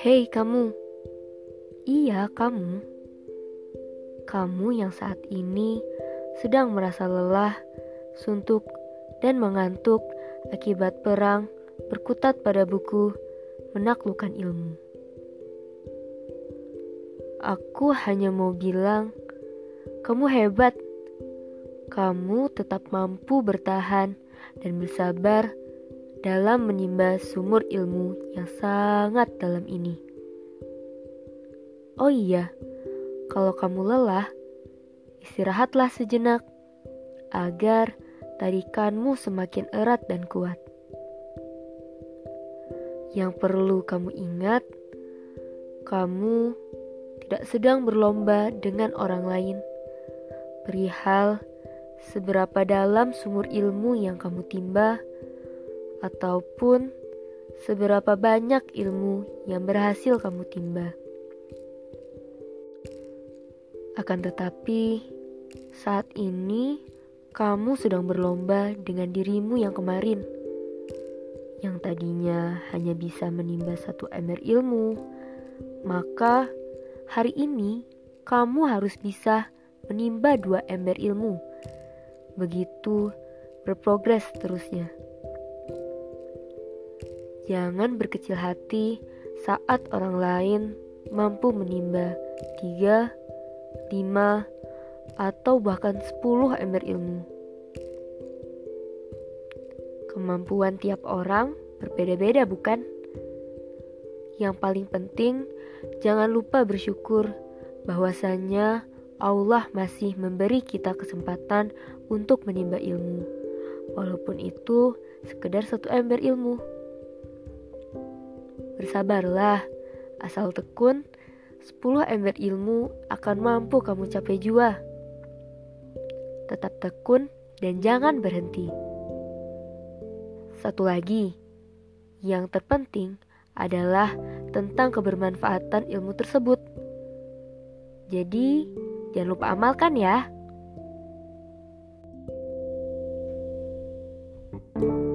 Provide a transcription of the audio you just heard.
Hei kamu, iya kamu, kamu yang saat ini sedang merasa lelah, suntuk, dan mengantuk akibat perang berkutat pada buku menaklukkan ilmu. Aku hanya mau bilang, kamu hebat. Kamu tetap mampu bertahan dan bersabar dalam menimba sumur ilmu yang sangat dalam ini. Oh iya, kalau kamu lelah, istirahatlah sejenak agar tarikanmu semakin erat dan kuat. Yang perlu kamu ingat, kamu tidak sedang berlomba dengan orang lain perihal seberapa dalam sumur ilmu yang kamu timba ataupun seberapa banyak ilmu yang berhasil kamu timba. Akan tetapi, saat ini kamu sedang berlomba dengan dirimu yang kemarin, yang tadinya hanya bisa menimba satu ember ilmu, maka hari ini kamu harus bisa menimba dua ember ilmu. Begitu berprogres terusnya. Jangan berkecil hati saat orang lain mampu menimba tiga, lima, atau bahkan sepuluh ember ilmu. Kemampuan tiap orang berbeda-beda, bukan? Yang paling penting, jangan lupa bersyukur bahwasanya Allah masih memberi kita kesempatan untuk menimba ilmu, walaupun itu sekedar satu ember ilmu. Bersabarlah, asal tekun, 10 ember ilmu akan mampu kamu capai jua. Tetap tekun dan jangan berhenti. Satu lagi, yang terpenting adalah tentang kebermanfaatan ilmu tersebut. Jadi, jangan lupa amalkan ya. thank you